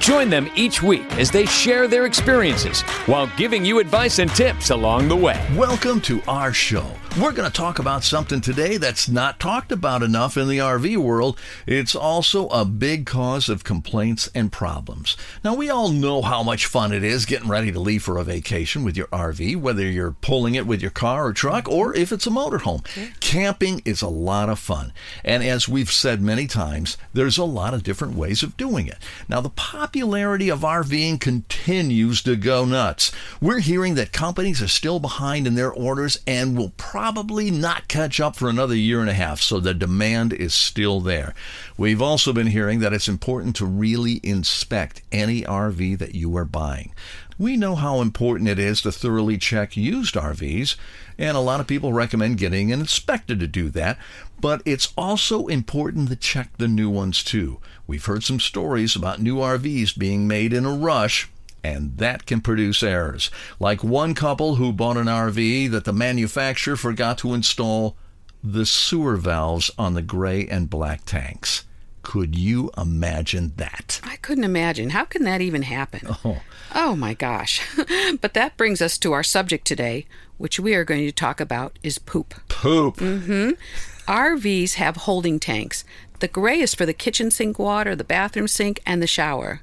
Join them each week as they share their experiences while giving you advice and tips along the way. Welcome to our show. We're going to talk about something today that's not talked about enough in the RV world. It's also a big cause of complaints and problems. Now, we all know how much fun it is getting ready to leave for a vacation with your RV, whether you're pulling it with your car or truck or if it's a motorhome. Camping is a lot of fun. And as we've said many times, there's a lot of different ways of doing it. Now, the popularity of RVing continues to go nuts. We're hearing that companies are still behind in their orders and will probably not catch up for another year and a half, so the demand is still there. We've also been hearing that it's important to really inspect any RV that you are buying. We know how important it is to thoroughly check used RVs, and a lot of people recommend getting an inspector to do that, but it's also important to check the new ones too. We've heard some stories about new RVs being made in a rush and that can produce errors. Like one couple who bought an RV that the manufacturer forgot to install the sewer valves on the gray and black tanks. Could you imagine that? I couldn't imagine. How can that even happen? Oh. Oh my gosh. but that brings us to our subject today, which we are going to talk about is poop. Poop. Mm-hmm. RVs have holding tanks. The gray is for the kitchen sink water, the bathroom sink, and the shower.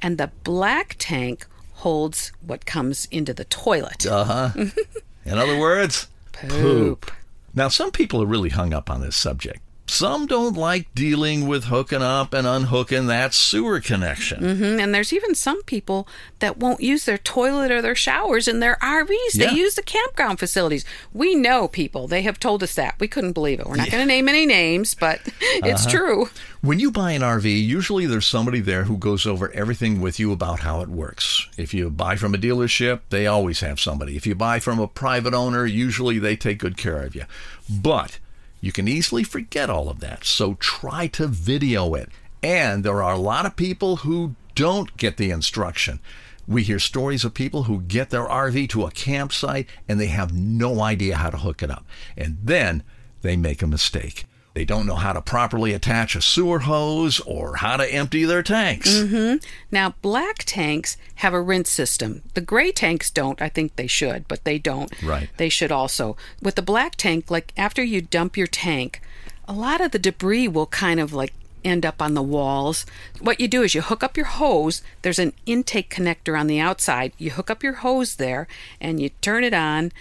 And the black tank holds what comes into the toilet. Uh huh. In other words, Poop. Now, some people are really hung up on this subject. Some don't like dealing with hooking up and unhooking that sewer connection. Mm-hmm. And there's even some people that won't use their toilet or their showers in their RVs. They Yeah. use the campground facilities. We know people. They have told us that. We couldn't believe it. We're not going to name any names, but it's true. When you buy an RV, usually there's somebody there who goes over everything with you about how it works. If you buy from a dealership, they always have somebody. If you buy from a private owner, usually they take good care of you. But you can easily forget all of that, so try to video it. And there are a lot of people who don't get the instruction. We hear stories of people who get their RV to a campsite and they have no idea how to hook it up. And then they make a mistake. They don't know how to properly attach a sewer hose or how to empty their tanks. Mm-hmm. Now, black tanks have a rinse system. The gray tanks don't. I think they should, but they don't. Right. They should also. With the black tank, like after you dump your tank, a lot of the debris will kind of like end up on the walls. What you do is you hook up your hose. There's an intake connector on the outside. You hook up your hose there and you turn it on.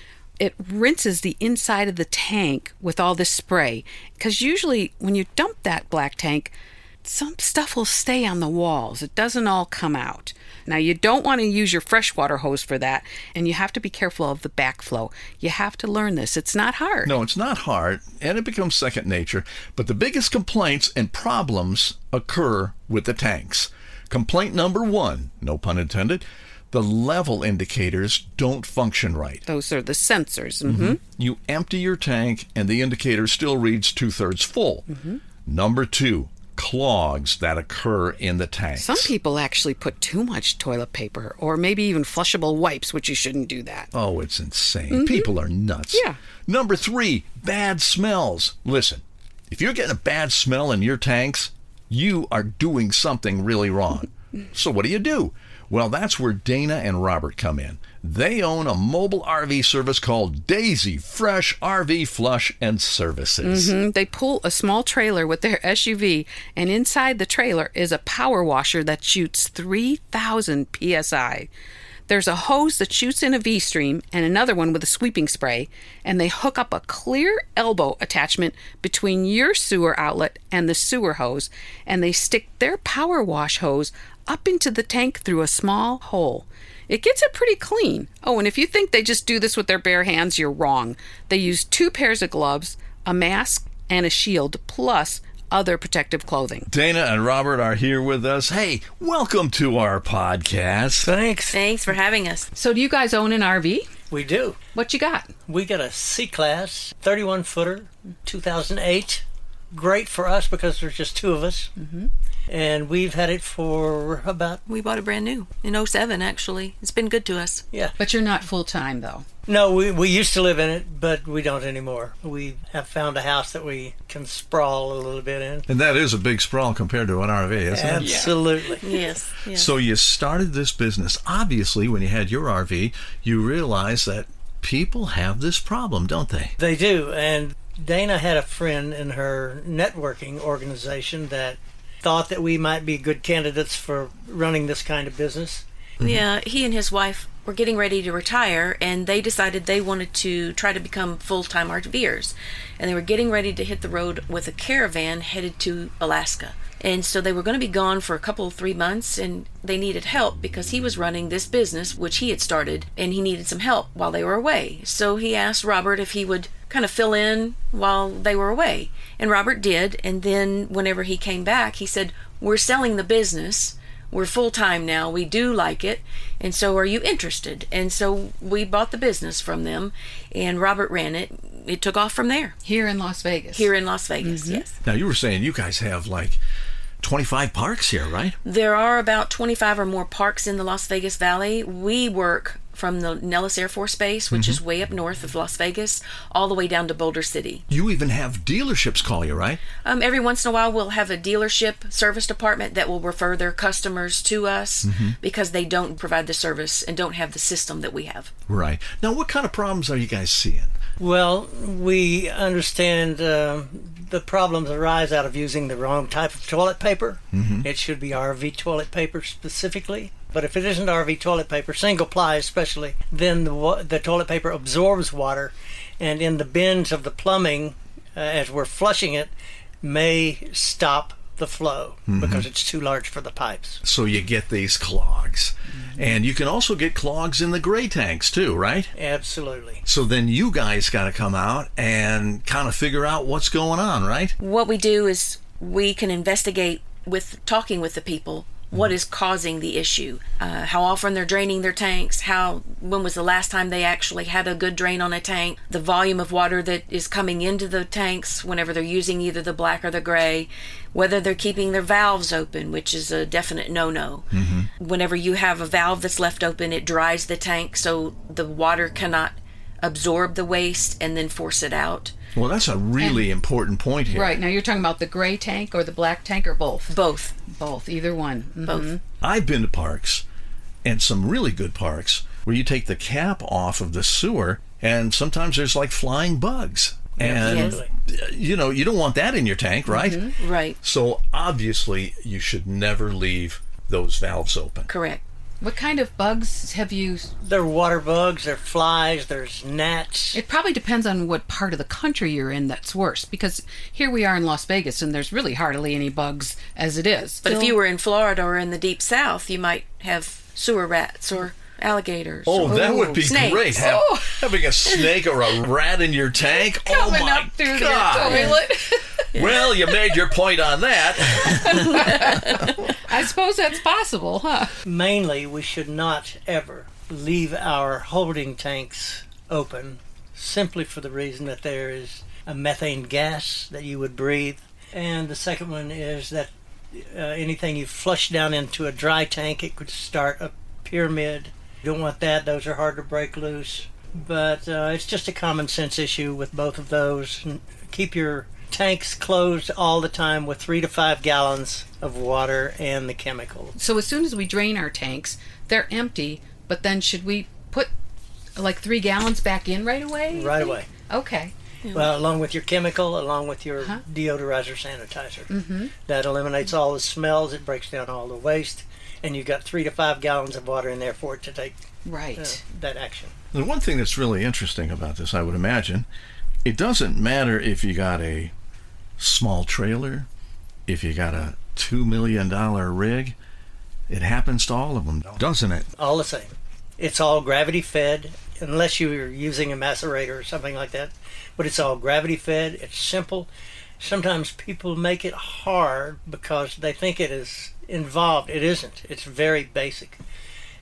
It rinses the inside of the tank with all this spray. Because usually when you dump that black tank, some stuff will stay on the walls. It doesn't all come out. Now, you don't want to use your freshwater hose for that, and you have to be careful of the backflow. You have to learn this. It's not hard. No, it's not hard, and it becomes second nature. But the biggest complaints and problems occur with the tanks. Complaint number one, no pun intended, the level indicators don't function right. Those are the sensors. hmm You empty your tank, and the indicator still reads two thirds full. Mm-hmm. Number two, clogs that occur in the tanks. Some people actually put too much toilet paper or maybe even flushable wipes, which you shouldn't do that. Oh, it's insane. Mm-hmm. People are nuts. Yeah. Number three, bad smells. Listen, if you're getting a bad smell in your tanks, you are doing something really wrong. So what do you do? Well, that's where Dana and Robert come in. They own a mobile RV service called Daisy Fresh RV Flush and Services. Mhm. They pull a small trailer with their SUV, and inside the trailer is a power washer that shoots 3,000 psi. There's a hose that shoots in a V stream and another one with a sweeping spray, and they hook up a clear elbow attachment between your sewer outlet and the sewer hose, and they stick their power wash hose up into the tank through a small hole. It gets it pretty clean. Oh, and if you think they just do this with their bare hands, you're wrong. They use two pairs of gloves, a mask, and a shield, plus other protective clothing. Dana and Robert are here with us. Hey, welcome to our podcast. Thanks. Thanks for having us. So, do you guys own an RV? We do. What you got? We got a C class, 31 footer, 2008. Great for us because there's just two of us. Mm-hmm. And we've had it for about, We bought it brand new in 07, actually. It's been good to us. yeah. But you're not full time, though. No, we, we used to live in it, but we don't anymore. We have found a house that we can sprawl a little bit in. And that is a big sprawl compared to an RV, isn't it? Absolutely. Yes. yes. So you started this business. Obviously, when you had your RV, you realized that people have this problem, don't they? They do. And Dana had a friend in her networking organization that thought that we might be good candidates for running this kind of business. Yeah, he and his wife were getting ready to retire, and they decided they wanted to try to become full time RVers. And they were getting ready to hit the road with a caravan headed to Alaska. And so they were going to be gone for a couple of three months, and they needed help because he was running this business, which he had started, and he needed some help while they were away. So he asked Robert if he would kind of fill in while they were away. And Robert did. And then whenever he came back, he said, We're selling the business we're full time now. We do like it. And so are you interested? And so we bought the business from them and Robert ran it. It took off from there. Here in Las Vegas. Here in Las Vegas, mm-hmm. yes. Now, you were saying you guys have like 25 parks here, right? There are about 25 or more parks in the Las Vegas Valley. We work from the Nellis Air Force Base, which is way up north of Las Vegas, all the way down to Boulder City. You even have dealerships call you, right? Um, every once in a while, we'll have a dealership service department that will refer their customers to us because they don't provide the service and don't have the system that we have. Right. Now, what kind of problems are you guys seeing? Well, we understand uh, the problems arise out of using the wrong type of toilet paper. It should be RV toilet paper specifically. But if it isn't RV toilet paper, single ply especially, then the, the toilet paper absorbs water, and in the bins of the plumbing, uh, as we're flushing it, may stop the flow because it's too large for the pipes. So you get these clogs. And you can also get clogs in the gray tanks too, right? Absolutely. So then you guys got to come out and kind of figure out what's going on, right? What we do is we can investigate with talking with the people what is causing the issue, uh, how often they're draining their tanks, how when was the last time they actually had a good drain on a tank, the volume of water that is coming into the tanks whenever they're using either the black or the gray, whether they're keeping their valves open, which is a definite no-no. Whenever you have a valve that's left open, it dries the tank so the water cannot absorb the waste and then force it out. Well, that's a really important point here. Right. Now you're talking about the gray tank or the black tank or both? Both. Both. Either one. Mhm. Both. I've been to parks and some really good parks where you take the cap off of the sewer and sometimes there's like flying bugs. And Absolutely. uh, you know, you don't want that in your tank, right? Right. So obviously you should never leave those valves open. Correct. What kind of bugs have you? There are water bugs, there are flies, there's gnats. It probably depends on what part of the country you're in that's worse. Because here we are in Las Vegas, and there's really hardly any bugs as it is. But if you were in Florida or in the deep south, you might have sewer rats or alligators. Oh, or that would be snakes. great. Have- oh. Having a snake or a rat in your tank. oh coming my up through god. the toilet. Well, you made your point on that. I suppose that's possible, huh? Mainly, we should not ever leave our holding tanks open simply for the reason that there is a methane gas that you would breathe. And the second one is that uh, anything you flush down into a dry tank, it could start a pyramid. You don't want that, those are hard to break loose. But uh, it's just a common sense issue with both of those. Keep your tanks closed all the time with three to five gallons of water and the chemical. So as soon as we drain our tanks, they're empty. But then should we put like three gallons back in right away? Right away. Okay. Well, along with your chemical, along with your deodorizer sanitizer. Mm-hmm. That eliminates all the smells, it breaks down all the waste, and you've got three to five gallons of water in there for it to take Right. uh, that action. The one thing that's really interesting about this, I would imagine, it doesn't matter if you got a small trailer, if you got a $2 million rig, It happens to all of them, doesn't it? all the same. It's all gravity fed, unless you're using a macerator or something like that. But it's all gravity fed. It's simple. Sometimes people make it hard because they think it is involved. It isn't. It's very basic.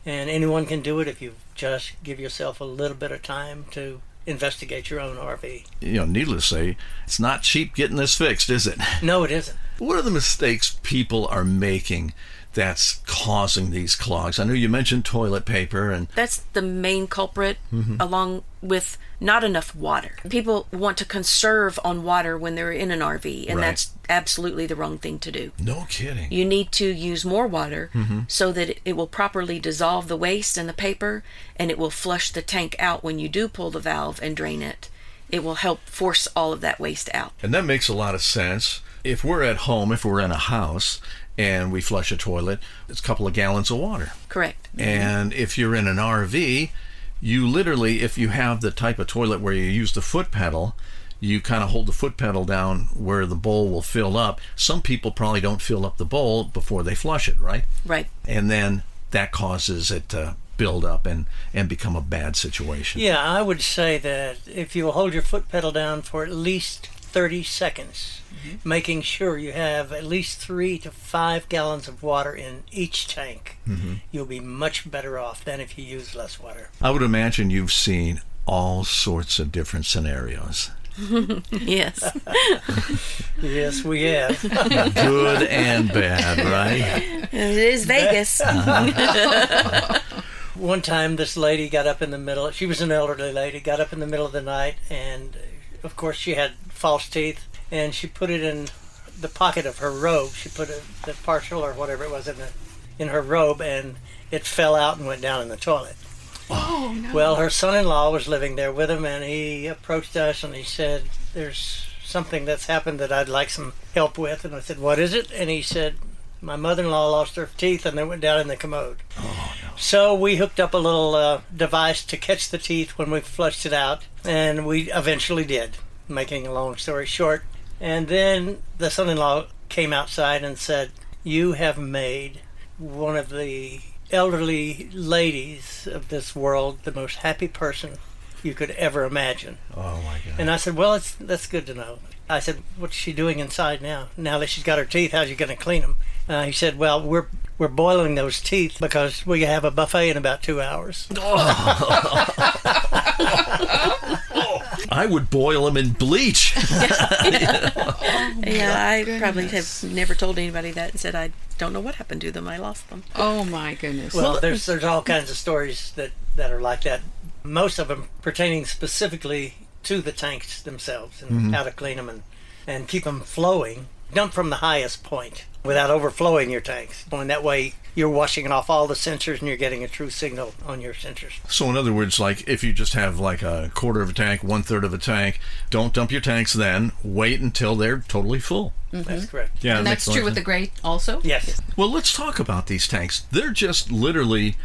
And anyone can do it if you just give yourself a little bit of time to investigate your own RV. You know, needless to say, it's not cheap getting this fixed, is it? No, it isn't. What are the mistakes people are making that's causing these clogs? I know you mentioned toilet paper and That's the main culprit, mm-hmm. along with not enough water. People want to conserve on water when they're in an RV, and Right. that's absolutely the wrong thing to do. no kidding. You need to use more water mm-hmm. so that it, will properly dissolve the waste in the paper and it will flush the tank out when you do pull the valve and drain it. It will help force all of that waste out. And that makes a lot of sense. If we're at home, if we're in a house and we flush a toilet, it's a couple of gallons of water. Correct. And if you're in an RV, you literally, if you have the type of toilet where you use the foot pedal, you kind of hold the foot pedal down where the bowl will fill up. Some people probably don't fill up the bowl before they flush it, right? Right. And then that causes it to build up and, and become a bad situation. Yeah, I would say that if you hold your foot pedal down for at least 30 seconds, mm-hmm. making sure you have at least three to five gallons of water in each tank, mm-hmm. you'll be much better off than if you use less water. I would imagine you've seen all sorts of different scenarios, Yes. Yes, we have. good and bad, right? it is Vegas. One time, this lady got up in the middle. She was an elderly lady. Got up in the middle of the night, and of course, she had false teeth, and she put it in the pocket of her robe. She put it, the partial or whatever it was in the, in her robe, and it fell out and went down in the toilet. Oh, no. Well, her son-in-law was living there with him, and he approached us and he said, "There's something that's happened that I'd like some help with." And I said, "What is it?" And he said, "My mother-in-law lost her teeth, and they went down in the commode." Oh no! So we hooked up a little uh, device to catch the teeth when we flushed it out, and we eventually did. Making a long story short, and then the son-in-law came outside and said, "You have made one of the elderly ladies of this world the most happy person you could ever imagine." Oh my God. And I said, "Well, it's, that's good to know." I said, "What's she doing inside now? Now that she's got her teeth, how's she going to clean them?" Uh, he said, "Well, we're we're boiling those teeth because we have a buffet in about two hours." I would boil them in bleach. yeah, oh, I probably have never told anybody that and said I don't know what happened to them. I lost them. Oh, my goodness. Well, there's there's all kinds of stories that that are like that. Most of them pertaining specifically to the tanks themselves and mm-hmm. how to clean them and and keep them flowing. Dump from the highest point without overflowing your tanks. And that way, you're washing off all the sensors and you're getting a true signal on your sensors. so, in other words, like if you just have like a quarter of a tank, one third of a tank, don't dump your tanks then. Wait until they're totally full. That's correct. Yeah, and that's true with the great also? Yes. Well, let's talk about these tanks. They're just literally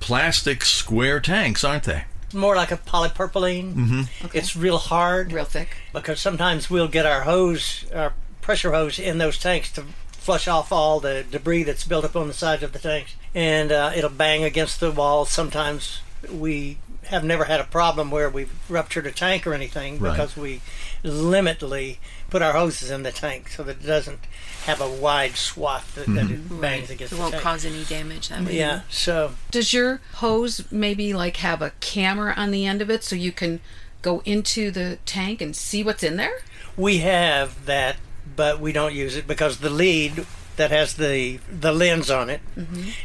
plastic square tanks, aren't they? More like a polypropylene. Mm-hmm. It's real hard Real thick. because sometimes we'll get our hose, our pressure hose, in those tanks to flush off all the debris that's built up on the sides of the tanks, and uh, it'll bang against the walls. Sometimes we have never had a problem where we've ruptured a tank or anything Right. because we limitly put our hoses in the tank so that it doesn't have a wide swath that, that it bangs against It the won't tank. cause any damage that way. yeah, so Does your hose maybe like have a camera on the end of it so you can go into the tank and see what's in there? We have that, but we don't use it because the lead that has the the lens on it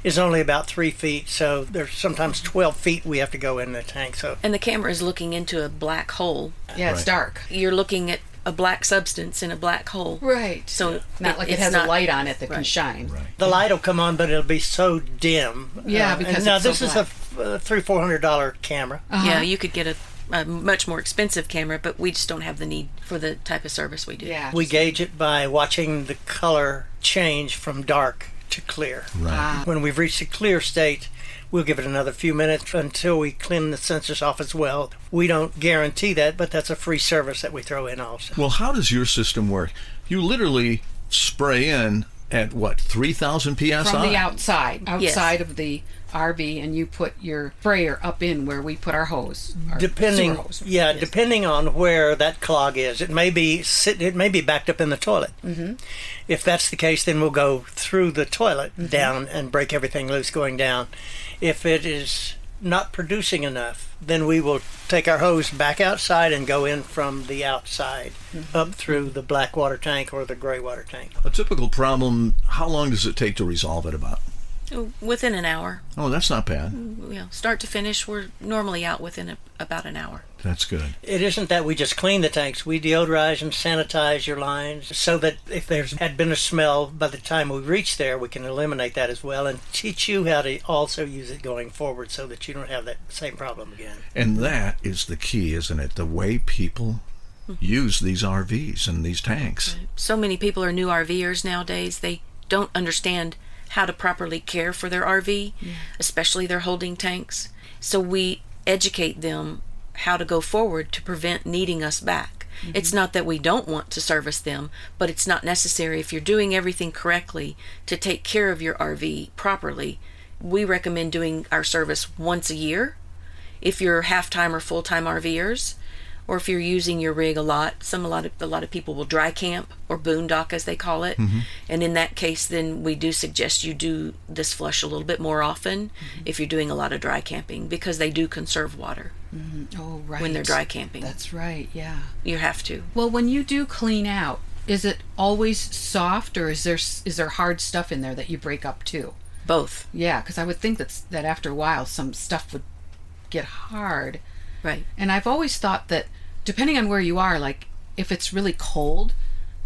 is only about three feet. So there's sometimes twelve feet we have to go in the tank. So And the camera is looking into a black hole. Yeah, it's dark. You're looking at a black substance in a black hole. Right. So not it- like it has not- a light on it that can shine. right. shine. the light will come on, but it'll be so dim. Yeah, Uh, because and now it's so this is a, a f- a three four hundred dollar camera. Uh-huh. Yeah, you could get a, a much more expensive camera, but we just don't have the need for the type of service we do. Yeah. We gauge it by watching the color change from dark to clear. Right. Ah. When we've reached a clear state, we'll give it another few minutes until we clean the sensors off as well. We don't guarantee that, but that's a free service that we throw in also. Well, how does your system work? You literally spray in at what 3000 psi From the outside, outside of the RV, and you put your sprayer up in where we put our hose. our depending hose. yeah Yes. depending on where that clog is it may be sit it may be backed up in the toilet mm-hmm. if that's the case then we'll go through the toilet Mm-hmm. down and break everything loose going down if it is not producing enough then we will take our hose back outside and go in from the outside Mm-hmm. up through the black water tank or the gray water tank a typical problem how long does it take to resolve it about Within an hour, oh that's not bad you know, start to finish, we're normally out within a, about an hour. that's good It isn't that we just clean the tanks. We deodorize and sanitize your lines so that if there's had been a smell by the time we reach there, we can eliminate that as well and teach you how to also use it going forward so that you don't have that same problem again. and that is the key isn't it the way people hmm. use these rvs and these tanks So many people are new RVers nowadays. They don't understand how to properly care for their RV, especially their holding tanks. So we educate them how to go forward to prevent needing us back. Mm-hmm. It's not that we don't want to service them, but it's not necessary if you're doing everything correctly to take care of your RV properly. We recommend doing our service once a year if you're half-time or full-time RVers, or if you're using your rig a lot. Some a lot of a lot of people will dry camp or boondock as they call it, mm-hmm. and in that case, then we do suggest you do this flush a little bit more often mm-hmm. if you're doing a lot of dry camping because they do conserve water mm-hmm. Oh, right. when they're dry camping. That's right. Yeah. you have to. Well, when you do clean out, is it always soft, or is there is there hard stuff in there that you break up too? Both, Yeah, because I would think that's that after a while some stuff would get hard. Right? And I've always thought that depending on where you are, like if it's really cold,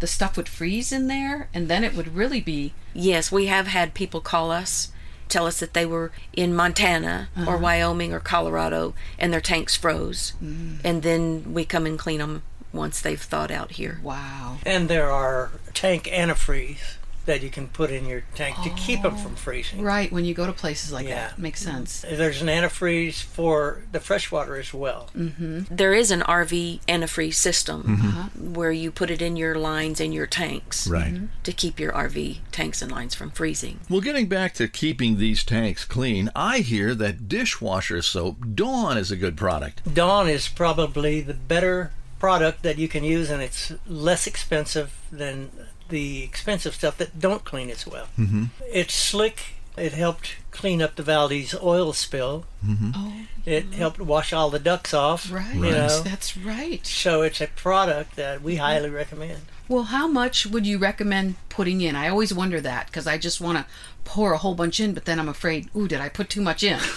the stuff would freeze in there, and then it would really be Yes, we have had people call us, tell us that they were in Montana or uh-huh. Wyoming or Colorado and their tanks froze. Mm. And then we come and clean them once they've thawed out here. wow. And there are tank antifreeze that you can put in your tank to keep them from freezing. Right when you go to places like Yeah. that, makes sense. There's an antifreeze for the freshwater as well. Mm-hmm. There is an RV antifreeze system mm-hmm. uh-huh. where you put it in your lines and your tanks right mm-hmm. to keep your RV tanks and lines from freezing. Well, getting back to keeping these tanks clean, I hear that dishwasher soap Dawn is a good product. Dawn is probably the better product that you can use, and it's less expensive than the expensive stuff that don't clean as well. Mm-hmm. It's slick. It helped clean up the Valdez oil spill. Mm-hmm. Oh, It helped wash all the ducks off. right. You know? That's right. So it's a product that we mm-hmm. highly recommend. Well, how much would you recommend putting in? I always wonder that because I just want to pour a whole bunch in, but then I'm afraid, ooh, did I put too much in?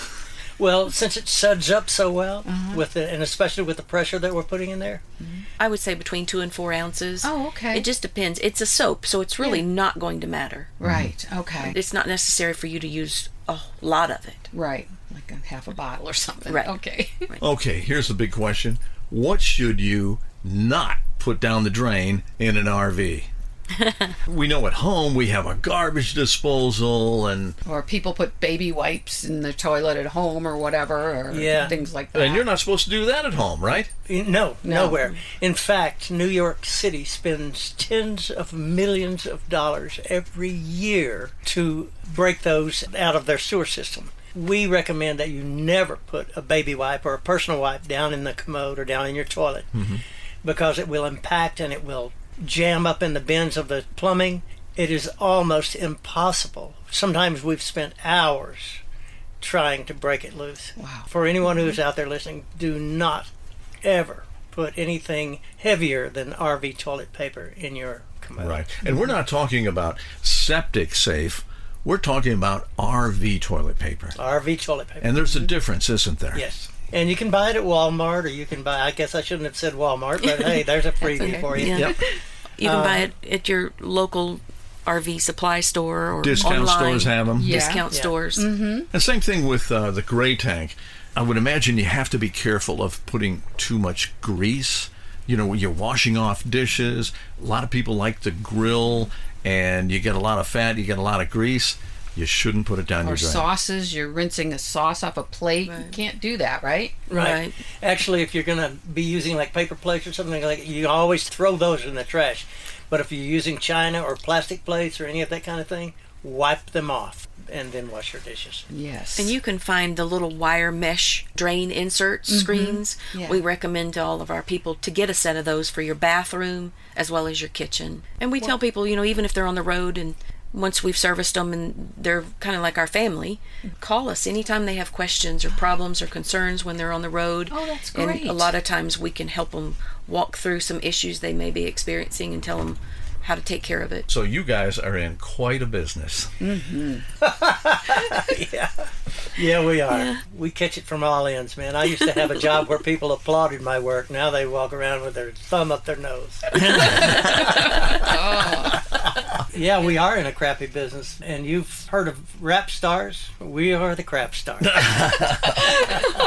Well, since it suds up so well, uh-huh. with the, and especially with the pressure that we're putting in there, I would say between two and four ounces. Oh, okay. It just depends. It's a soap, so it's really Yeah. not going to matter. right. Okay. It's not necessary for you to use a lot of it. right. Like a half a bottle or something. Right. Okay. Okay, here's the big question What should you not put down the drain in an RV? we know at home we have a garbage disposal and or people put baby wipes in the toilet at home or whatever, or Yeah. things like that. and you're not supposed to do that at home, right? No, No. nowhere. In fact, New York City spends tens of millions of dollars every year to break those out of their sewer system. We recommend that you never put a baby wipe or a personal wipe down in the commode or down in your toilet mm-hmm. because it will impact and it will jam up in the bins of the plumbing. It is almost impossible. Sometimes we've spent hours trying to break it loose. Wow. For anyone who's out there listening, do not ever put anything heavier than RV toilet paper in your commode. Right. And we're not talking about septic safe, we're talking about RV toilet paper. RV toilet paper. And there's a difference, isn't there? yes. And you can buy it at Walmart, or you can buy. I guess I shouldn't have said Walmart, but hey, there's a freebie okay. for you. Yeah. Yep. You can buy it at your local RV supply store or Discount online. stores have them. Yeah. Discount Yeah. stores. And same thing with uh, the gray tank. I would imagine you have to be careful of putting too much grease. You know, you're washing off dishes. A lot of people like to grill, and you get a lot of fat, you get a lot of grease. You shouldn't put it down or your drain. sauces, you're rinsing a sauce off a plate. You can't do that, right? Right. Right. Actually, if you're going to be using like paper plates or something like, you always throw those in the trash. But if you're using china or plastic plates or any of that kind of thing, wipe them off and then wash your dishes. Yes. And you can find the little wire mesh drain insert mm-hmm. screens. Yeah. We recommend to all of our people to get a set of those for your bathroom as well as your kitchen. And we tell people, you know, even if they're on the road and once we've serviced them and they're kind of like our family, call us anytime they have questions or problems or concerns when they're on the road. Oh, that's great. And a lot of times we can help them walk through some issues they may be experiencing and tell them how to take care of it. So you guys are in quite a business. Mm-hmm. Yeah, we are. We catch it from all ends, man. I used to have a job where people applauded my work. Now they walk around with their thumb up their nose. Oh. Yeah, we are in a crappy business. And you've heard of rap stars? We are the crap stars.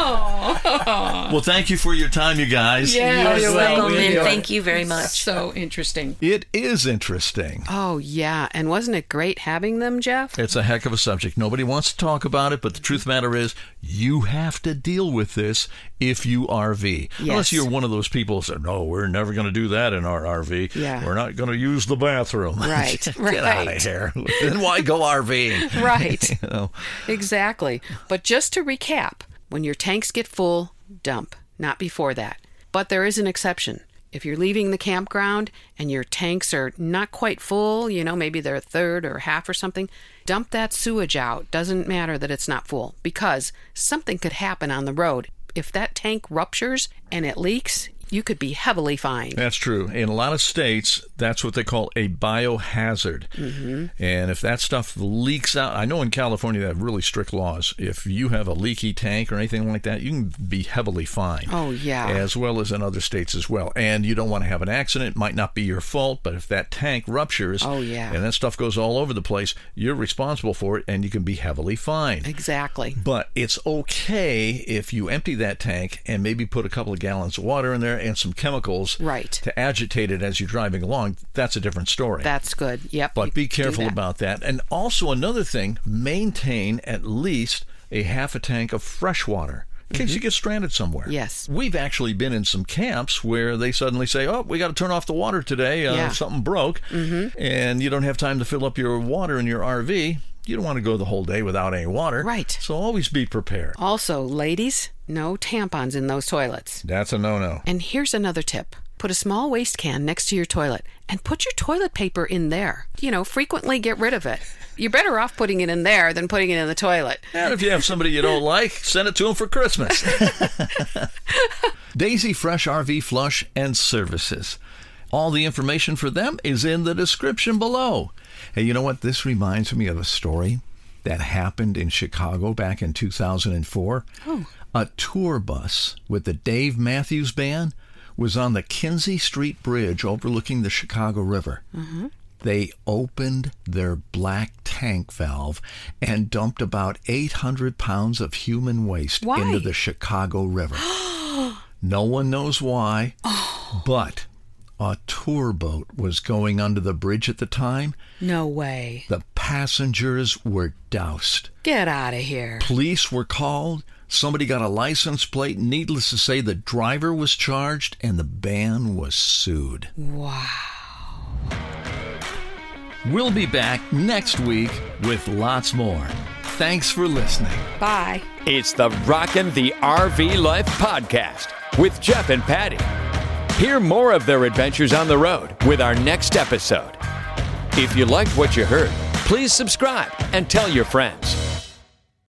Well, thank you for your time, you guys. Yeah, You're so- welcome. Welcome and thank you very much. So interesting. It is interesting. Oh, yeah. And wasn't it great having them, Jeff? It's a heck of a subject. Nobody wants to talk about it, but the truth of the matter is, you have to deal with this if you RV. Unless you're one of those people who say, no, we're never going to do that in our RV. Yeah. We're not going to use the bathroom. Right, Get out of here. then why go RVing? Right. You know? Exactly. But just to recap, when your tanks get full, dump, not before that. But there is an exception. If you're leaving the campground and your tanks are not quite full, you know, maybe they're a third or half or something, dump that sewage out. Doesn't matter that it's not full because something could happen on the road. If that tank ruptures and it leaks, you could be heavily fined. That's true. In a lot of states, that's what they call a biohazard. Mm-hmm. And if that stuff leaks out, I know in California they have really strict laws. If you have a leaky tank or anything like that, you can be heavily fined. Oh, yeah. As well as in other states as well. And you don't want to have an accident. It might not be your fault, but if that tank ruptures Oh, yeah. and that stuff goes all over the place, you're responsible for it and you can be heavily fined. Exactly. But it's okay if you empty that tank and maybe put a couple of gallons of water in there and some chemicals Right. to agitate it as you're driving along. That's a different story. That's good. Yep. but be careful that. about that. And also another thing, maintain at least a half a tank of fresh water. In case you get stranded somewhere. Mm-hmm. Yes. We've actually been in some camps where they suddenly say, oh, we got to turn off the water today. Uh, Yeah. Something broke. Mm-hmm. And you don't have time to fill up your water in your RV. You don't want to go the whole day without any water. Right. So always be prepared. Also, ladies, no tampons in those toilets. That's a no no. And here's another tip put a small waste can next to your toilet and put your toilet paper in there. You know, frequently get rid of it. You're better off putting it in there than putting it in the toilet. And if you have somebody you don't like, send it to them for Christmas. Daisy Fresh RV Flush and Services. All the information for them is in the description below. Hey, you know what? This reminds me of a story that happened in Chicago back in 2004. Oh. A tour bus with the Dave Matthews Band was on the Kinzie Street Bridge overlooking the Chicago River. Mm-hmm. They opened their black tank valve and dumped about 800 pounds of human waste Why? into the Chicago River. no one knows why, oh. but a tour boat was going under the bridge at the time. No way. The passengers were doused. Get out of here. Police were called. Somebody got a license plate. Needless to say, the driver was charged and the band was sued. Wow. We'll be back next week with lots more. Thanks for listening. Bye. It's the Rockin' the RV Life podcast with Jeff and Patti. Hear more of their adventures on the road with our next episode. If you liked what you heard, please subscribe and tell your friends.